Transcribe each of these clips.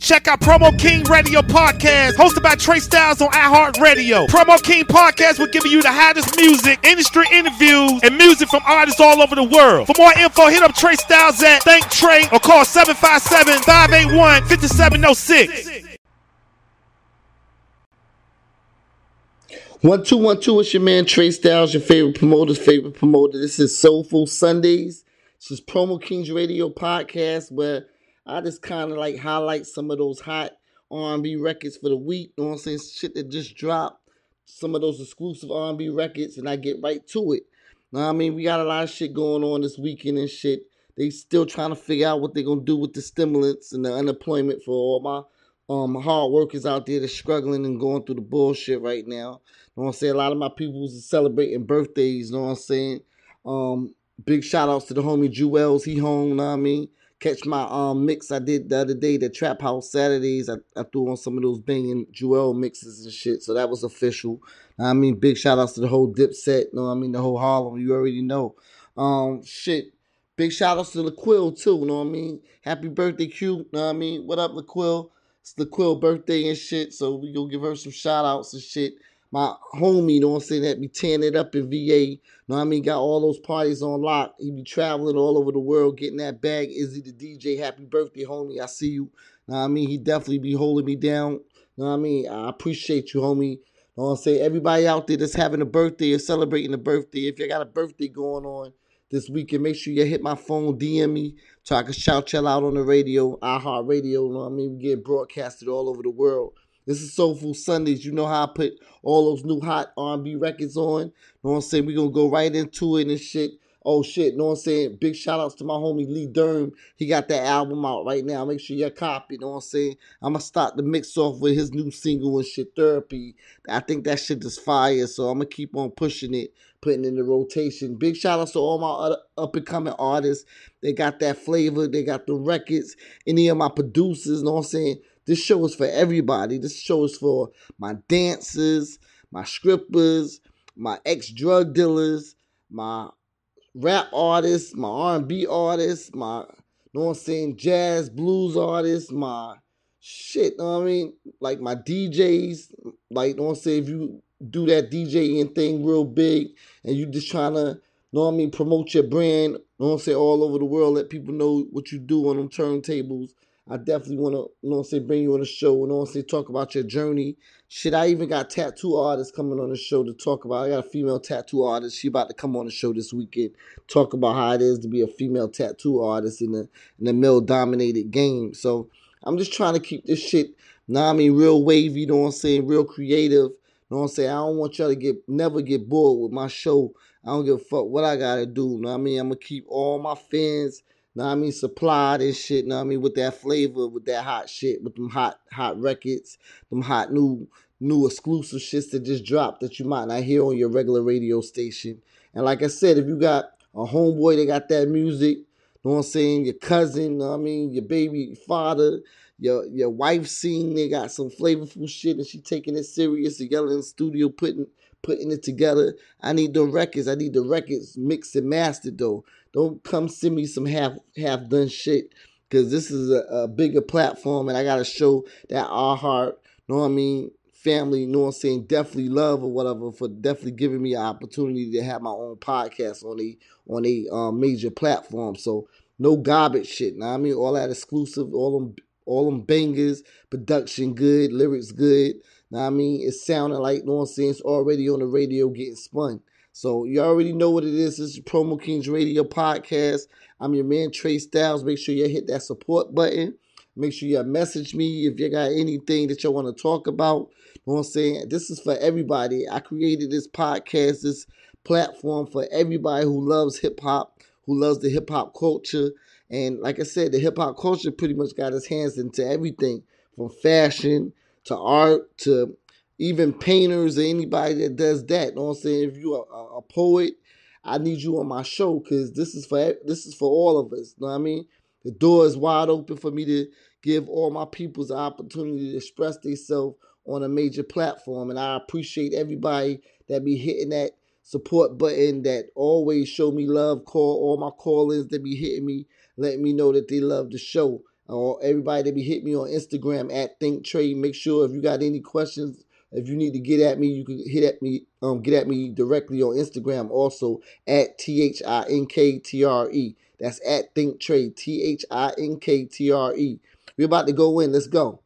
Check out Promo King Radio Podcast, hosted by Tre' Stylez on iHeartRadio. Promo King Podcast will give you the hottest music, industry interviews, and music from artists all over the world. For more info, hit up Tre' Stylez at Thank Trey or call 757 581 5706. One two one two. It's your man Tre' Stylez, your favorite promoter's favorite promoter. This is Soulful Sundays. This is Promo Kings Radio podcast where I just kind of like highlight some of those hot R&B records for the week. You know what I'm saying? Shit that just dropped. Some of those exclusive R&B records, and I get right to it. Now I mean, we got a lot of shit going on this weekend and shit. They still trying to figure out what they're gonna do with the stimulants and the unemployment for all my um hard workers out there that's struggling and going through the bullshit right now. You know what I'm saying? A lot of my people's celebrating birthdays, you know what I'm saying? Um, big shout outs to the homie Juelz, he home, you know what I mean? Catch my um mix I did the other day, the Trap House Saturdays. I, I threw on some of those banging Jewel mixes and shit, so that was official. I mean, big shout outs to the whole Dipset, you know I mean? The whole Harlem, you already know. Um, shit. Big shout outs to LaQuill too, you know what I mean? Happy birthday, Q, you know what I mean? What up, LaQuill? It's LaQuill birthday and shit, so we gonna give her some shout outs and shit. My homie, you know what I'm saying, that be tearing it up in VA, you know what I mean? Got all those parties on lock. He be traveling all over the world getting that bag. Izzy the DJ, happy birthday, homie. I see you. you know what I mean? He definitely be holding me down. You know what I mean? I appreciate you, homie. You know what I'm saying? Everybody out there that's having a birthday or celebrating a birthday, if you got a birthday going on this weekend, make sure you hit my phone, DM me, so I can shout y'all out on the radio, iHeart Radio. You know what I mean? We get broadcasted all over the world. This is Soulful Sundays. You know how I put all those new hot R&B records on. You know what I'm saying? We're going to go right into it and shit. Oh shit, you know what I'm saying? Big shout outs to my homie Lee Durham. He got that album out right now. Make sure you copy, you know what I'm saying? I'm gonna start the mix off with his new single and shit, Therapy. I think that shit is fire, so I'm gonna keep on pushing it, putting in the rotation. Big shout outs to all my other up and coming artists. They got that flavor, they got the records, any of my producers, you know what I'm saying? This show is for everybody. This show is for my dancers, my strippers, my ex drug dealers, my rap artists, my R&B artists, my know what I'm saying, jazz, blues artists, my shit, know what I mean? Like my DJs, like know what I'm saying, if you do that DJing thing real big and you just trying to, know what I mean, promote your brand, know what I'm saying, all over the world, let people know what you do on them turntables. I definitely want to, you know I'm saying, bring you on the show, I'm saying, talk about your journey. Shit, I even got tattoo artists coming on the show to talk about. I got a female tattoo artist. She about to come on the show this weekend, talk about how it is to be a female tattoo artist in the in the male dominated game. So I'm just trying to keep this shit, nah, I mean, real wavy, you know what I'm saying, real creative. You know what I'm saying? I don't want y'all to get never get bored with my show. I don't give a fuck what I gotta do. You know what I mean? I'm gonna keep all my fans know what I mean, supplied and shit, know what I mean, with that flavor, with that hot shit, with them hot, hot records, them hot new, new exclusive shits that just dropped that you might not hear on your regular radio station. And like I said, if you got a homeboy that got that music, know what I'm saying, your cousin, know what I mean, your baby father, your your wife seeing they got some flavorful shit and she taking it serious together in the studio putting putting it together. I need the records. I need the records mixed and mastered though. Don't come send me some half half done shit because this is a, a, bigger platform and I gotta show that iHeart, know what I mean, family, know what I'm saying, definitely love or whatever for definitely giving me an opportunity to have my own podcast on a on a um, major platform. So no garbage shit. Now I mean all that exclusive, all them all them bangers, production good, lyrics good. Now I mean it's sounding like know what I'm saying, it's already on the radio getting spun. So you already know what it is. This is Promo Kings Radio Podcast. I'm your man Tre' Stylez. Make sure you hit that support button. Make sure you message me if you got anything that you want to talk about. You know what I'm saying? This is for everybody. I created this podcast, this platform for everybody who loves hip hop, who loves the hip hop culture. And like I said, the hip hop culture pretty much got its hands into everything from fashion to art to even painters or anybody that does that. You know what I'm saying? If you're a, a poet, I need you on my show because this is for this is for all of us. You know what I mean? The door is wide open for me to give all my peoples the opportunity to express themselves on a major platform. And I appreciate everybody that be hitting that support button that always show me love, call all my call-ins that be hitting me, letting me know that they love the show. Or everybody that be hitting me on Instagram at Think Tre. Make sure if you got any questions, if you need to get at me, you can hit at me, um, get at me directly on Instagram also at T H I N K T R E. That's at Think Tre, T H I N K T R E. We're about to go in. Let's go.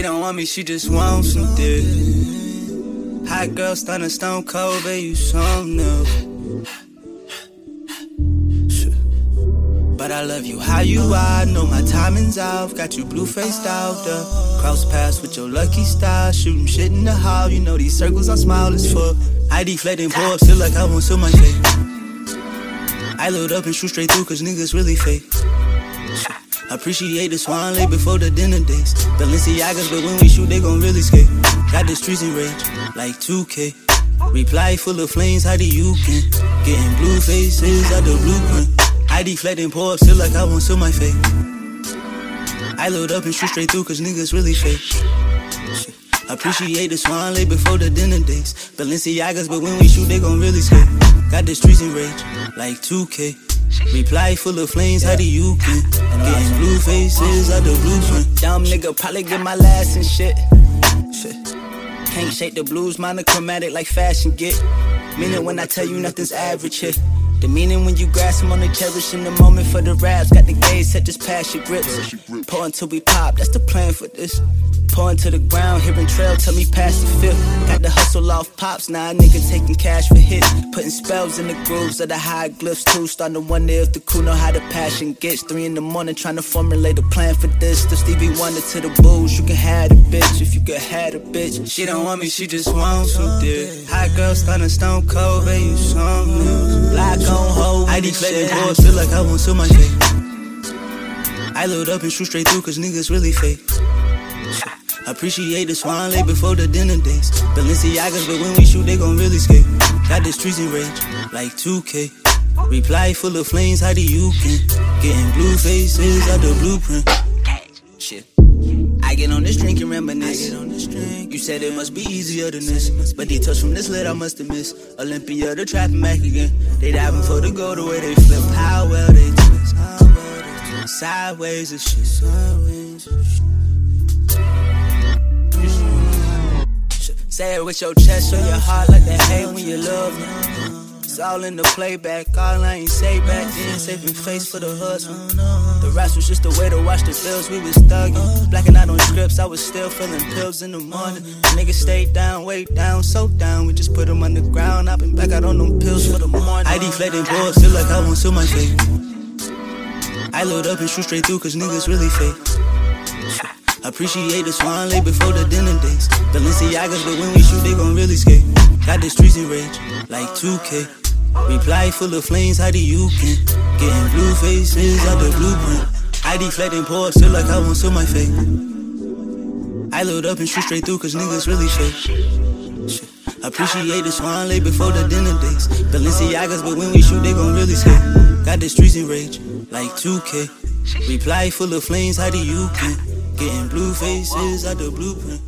She don't want me, she just wants some dick. Hot girl, stunning stone cold, baby, you something else. But I love you how you are, know my timing's off. Got you blue faced out the cross paths with your lucky style. Shooting shit in the hall, you know these circles I smile as fuck. I and pull up, still like I want to my face. I load up and shoot straight through, cause niggas really fake. Appreciate the swan lake before the dinner dates. Balenciagas, but when we shoot, they gon' really skate. Got the streets in rage, like 2K. Reply full of flames, how do you can? Getting blue faces out the blueprint. I deflect and pull up, still like I want to my face. I load up and shoot straight through, cause niggas really fake. Appreciate the swan lake before the dinner dates. Balenciagas, but when we shoot, they gon' really skate. Got the streets in rage, like 2K. Reply full of flames, how do you can? Getting blue faces out the blueprint. Dumb nigga probably get my last and shit. shit. Can't shake the blues, monochromatic like fashion get. Meaning when I tell you nothing's average here. The meaning when you grasp them on the cherish in the moment for the raps. Got the gauge set, just pass your grips. Pour until we pop, that's the plan for this. Pour into the ground, hearing trail, tell me pass the fifth. Got the hustle off pops, now a nigga taking cash for hits. Putting spells in the grooves of the hieroglyphs too. Starting to wonder if the crew know how the passion gets. Three in the morning, trying to formulate a plan for this. The Stevie Wonder to the booze, you can have the bitch if you could have the bitch. She don't want me, she just wants some dick. Hot girl, stunning stone cold, baby, you something else. Black on hold, I deflating boys, feel like I want to my face. I load up and shoot straight through, cause niggas really fake. Appreciate the swan lake before the dinner dates. Balenciagas, but when we shoot, they gon' really skate. Got the streets in rage, like 2K. Reply full of flames, how do you can? Getting blue faces out the blueprint. Shit. I get on this drink and reminisce. You said it must be easier than this. But they touch from this lit, I must have missed. Olympia, the trapping back again. They diving for the gold, the way they flip. How well they twist. Sideways and shit. Say it with your chest or your heart like that hate when you love all in the playback, all I ain't say back then. Saving face for the husband. The rest was just a way to watch the bills, we was thugging. Blacking out on scripts, I was still feeling pills in the morning. Niggas stayed down, way down, so down. We just put them on the ground, I been back out on them pills for the morning. I deflating boys, feel like I want to my face. I load up and shoot straight through, cause niggas really fake. Appreciate the swan lake before the dinner dates. Balenciagas, but when we shoot, they gon' really skate. Got the streets in rage, like 2K. Reply full of flames, how do you can? Getting blue faces out the blueprint. I deflecting pores, feel like I want to my face. I load up and shoot straight through, cause niggas really. Shit. Appreciate the swan lake before the dinner dates. Balenciagas, but when we shoot, they gon' really skate. Got the streets in rage, like 2K. Reply full of flames, how do you can? Getting blue faces out the blueprint.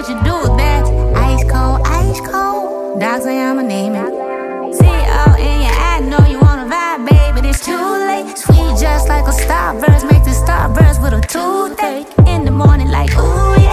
what you do with that. Ice cold, ice cold. Dogs say I'ma name it. See all in your eye, know you wanna vibe, baby. It's too late. Sweet just like a starburst, make the starburst with a toothache in the morning, like ooh yeah.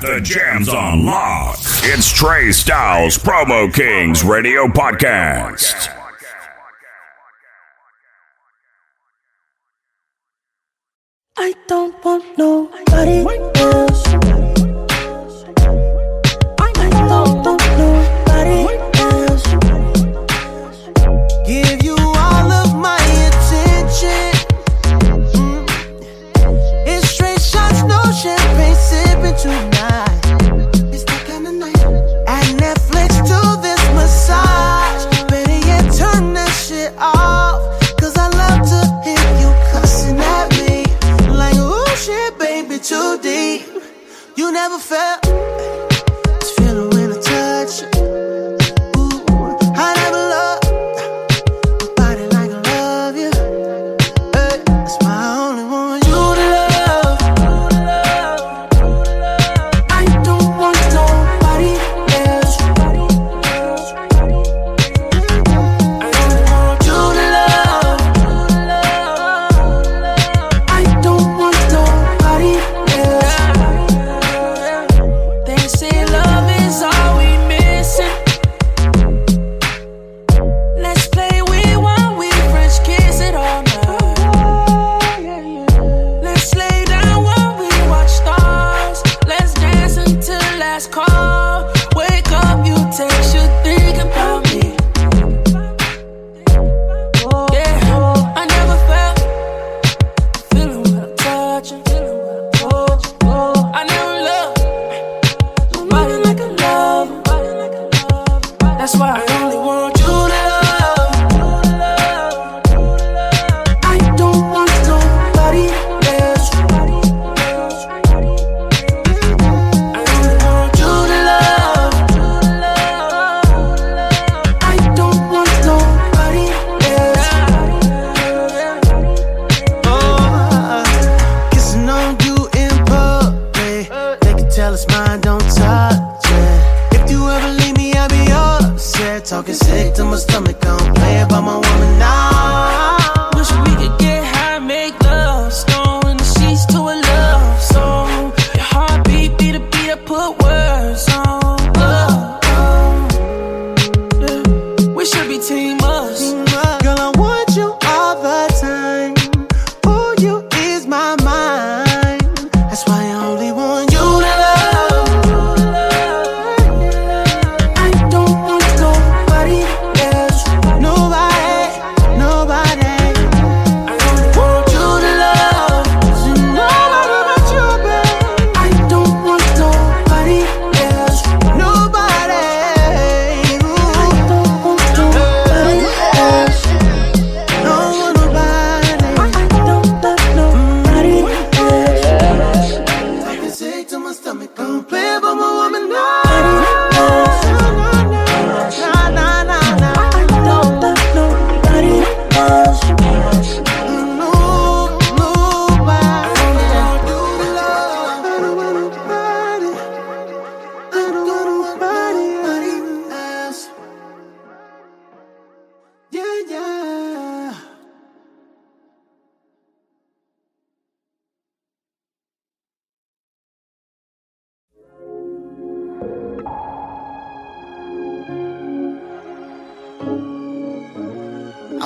The Jams on Lock. It's Tre' Stylez, Promo Kings Radio Podcast. I don't want nobody else. I don't want nobody else. Give you all of my attention. Mm. It's straight shots, no champagne sipping too. never felt.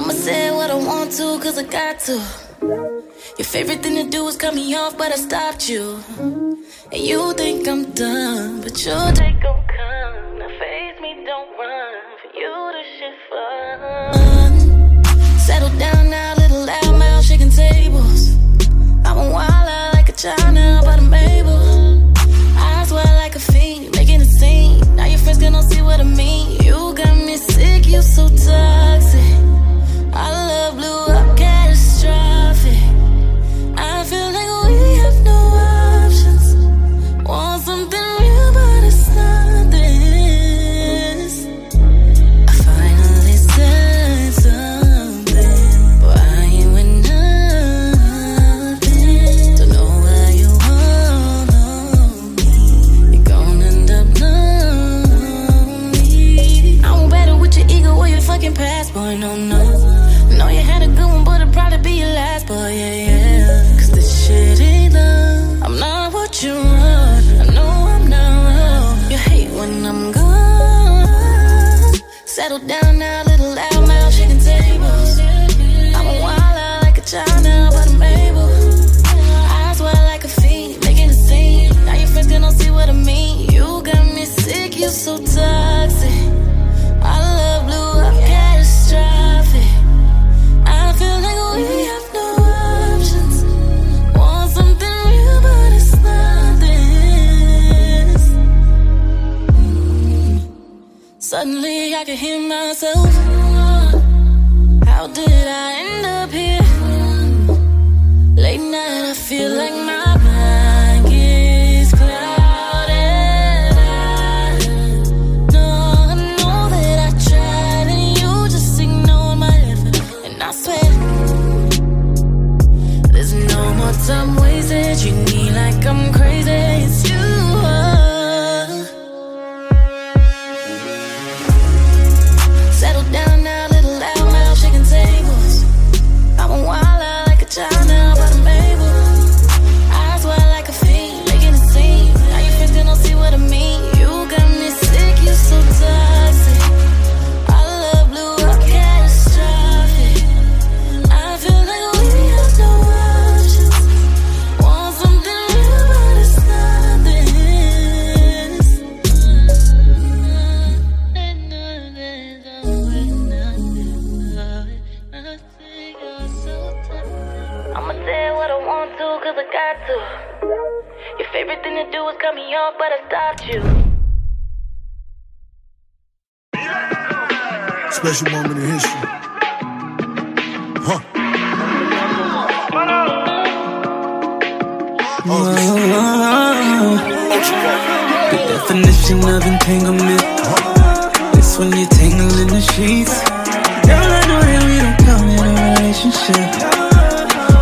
I'ma say what I want to, cause I got to. Your favorite thing to do is cut me off, but I stopped you. And you think I'm done, but you'll take a did I Special moment in history. Huh. The definition of entanglement. It's when you tangle in the sheets. Girl, I know that we don't come in a relationship.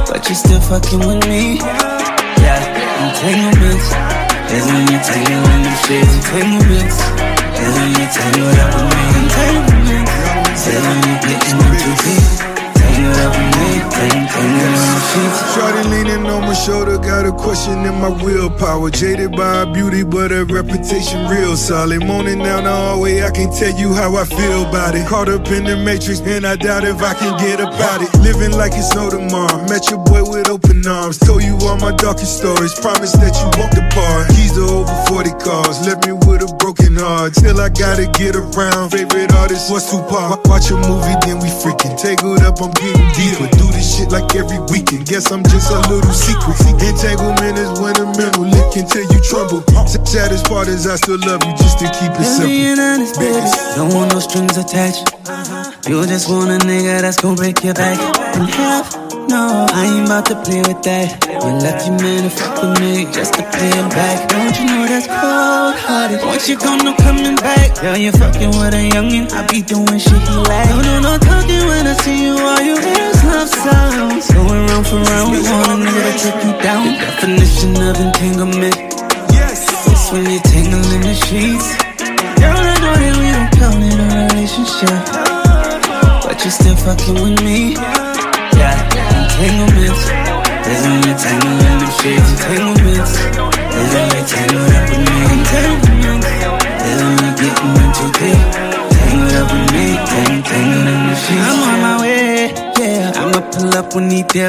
But you're still fucking with me. Yeah, entanglement Is when you tangle in the sheets. Entanglement questioning my willpower. Jaded by her beauty, but her reputation real solid. Moaning down the hallway, I can tell you how I feel about it. Caught up in the matrix, and I doubt if I can get about it. Living like it's no tomorrow. Met your boy with open arms. Told you all my darkest stories. Promise that you won't depart. Keys to over 40 cars. Left me with a broken heart. Still, I gotta get around. Favorite artist was Tupac. Watch a movie, then we freaking. Tangled up, I'm getting deeper. Do this shit like every weekend. Guess I'm just a little secret. Entanglement is when a mental lick until you tremble. Saddest part is I still love you just to keep it And being simple. honest, baby, don't want no strings attached. Uh-huh. You just want a nigga that's gon' break your back in half. No, I ain't about to play with that. You left your man to fuck with me just to pay him back. Don't you know that's cold hearted? Once you gone, no coming back. Girl, you fucking with a youngin', I be doing shit he like. No, no, no Definition of entanglement. It's when you tangle in the sheets. Girl, I know that we don't count in a relationship. But you're still fucking with me. Yeah, entanglements. Is when you tangle in the sheets. Entanglements. Is when you tangle up with me. Entanglements. Is when you getting in too deep. Tangled up with me. Tang, tangled in the sheets. I'm on my way. Yeah, I'ma pull up when he there.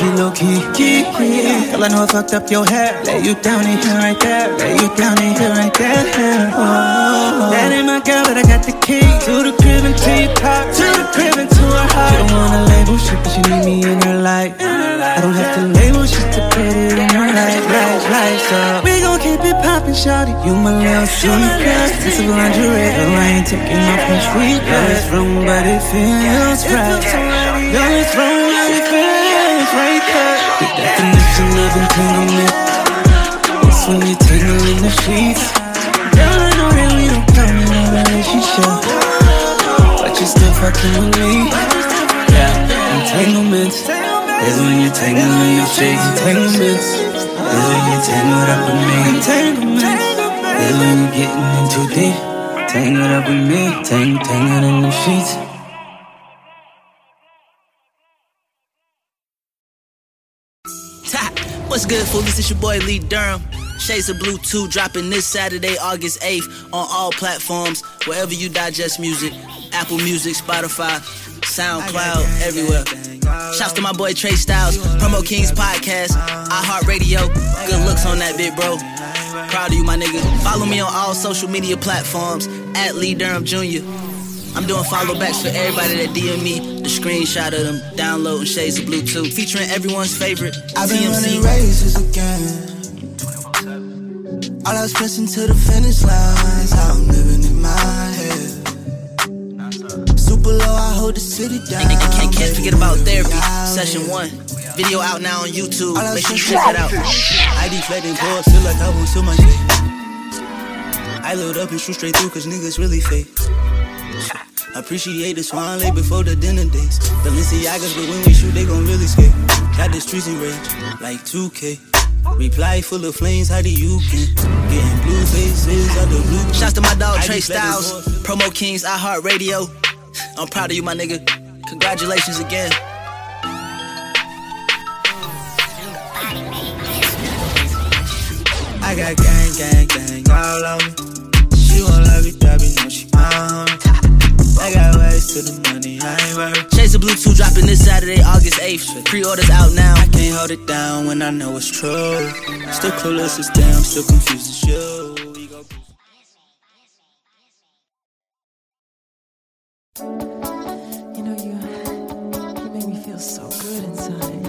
Trip. Low key. Keep it. Girl, I know I fucked up your hair. Lay you down in here right there. Lay you down in here right there. Oh, that ain't my girl, but I got the key to the crib and to your car. To the crib and to her heart. She don't wanna label shit, but she need me in her life. I don't have to label shit to put it in her life, life, life. So we gon' keep it poppin', shawty. You my little secret. This is lingerie, girl, I ain't taking off my sweet Girl, it's wrong, but it feels right. Girl, it's wrong, but it feels right. The definition of entanglement. It's when you tangle in the sheets. Girl, I know we don't count in a relationship. But you still fucking with me. Yeah, entanglements. Is when you tangle in your sheets. Entanglements. Is when you tangled up with me. Entanglements. Is when you getting in too deep. Tangled up with me. Tang, tangled in the sheets. What's good, foolies? It's your boy Lee Durham. Shades of Blue 2 dropping this Saturday, August 8th on all platforms, wherever you digest music Apple Music, Spotify, SoundCloud, everywhere. Shouts to my boy Tre' Stylez, Promo Kings Podcast, iHeartRadio. Good looks on that bit, bro. Proud of you, my nigga. Follow me on all social media platforms at Lee Durham Jr. I'm doing follow backs for everybody that DM me the screenshot of them downloading Shades of Blue 2, featuring everyone's favorite I've been running TMC. races again. All I was pressing to the finish line. is How I'm living in my head. Super low, I hold the city down. And can't, can't, can't forget about therapy, session one. Video out now on YouTube. Make sure you check that out. I deflecting balls, feel like I so much fake. I load up and shoot straight through, cause niggas really fake. Appreciate the swan late before the dinner dates. Balenciagas, but when we shoot, they gon' really skate. Got this treason rage, like 2K. Reply full of flames, how do you get Getting blue faces out the blue. Shouts to my dog I Tre' Stylez. Promo Kings, iHeartRadio. I'm proud of you, my nigga. Congratulations again. I got gang, gang, gang all on me. She won't love it, that be know she homie. Got ways to the money, I ain't worried. Shades of Blue 2 dropping this Saturday, August 8th. Pre-orders out now. I can't hold it down when I know it's true. Still clueless as damn, still confused as you. You know, you, you make me feel so good inside.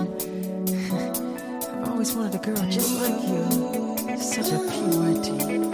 I've always wanted a girl just like you. Such a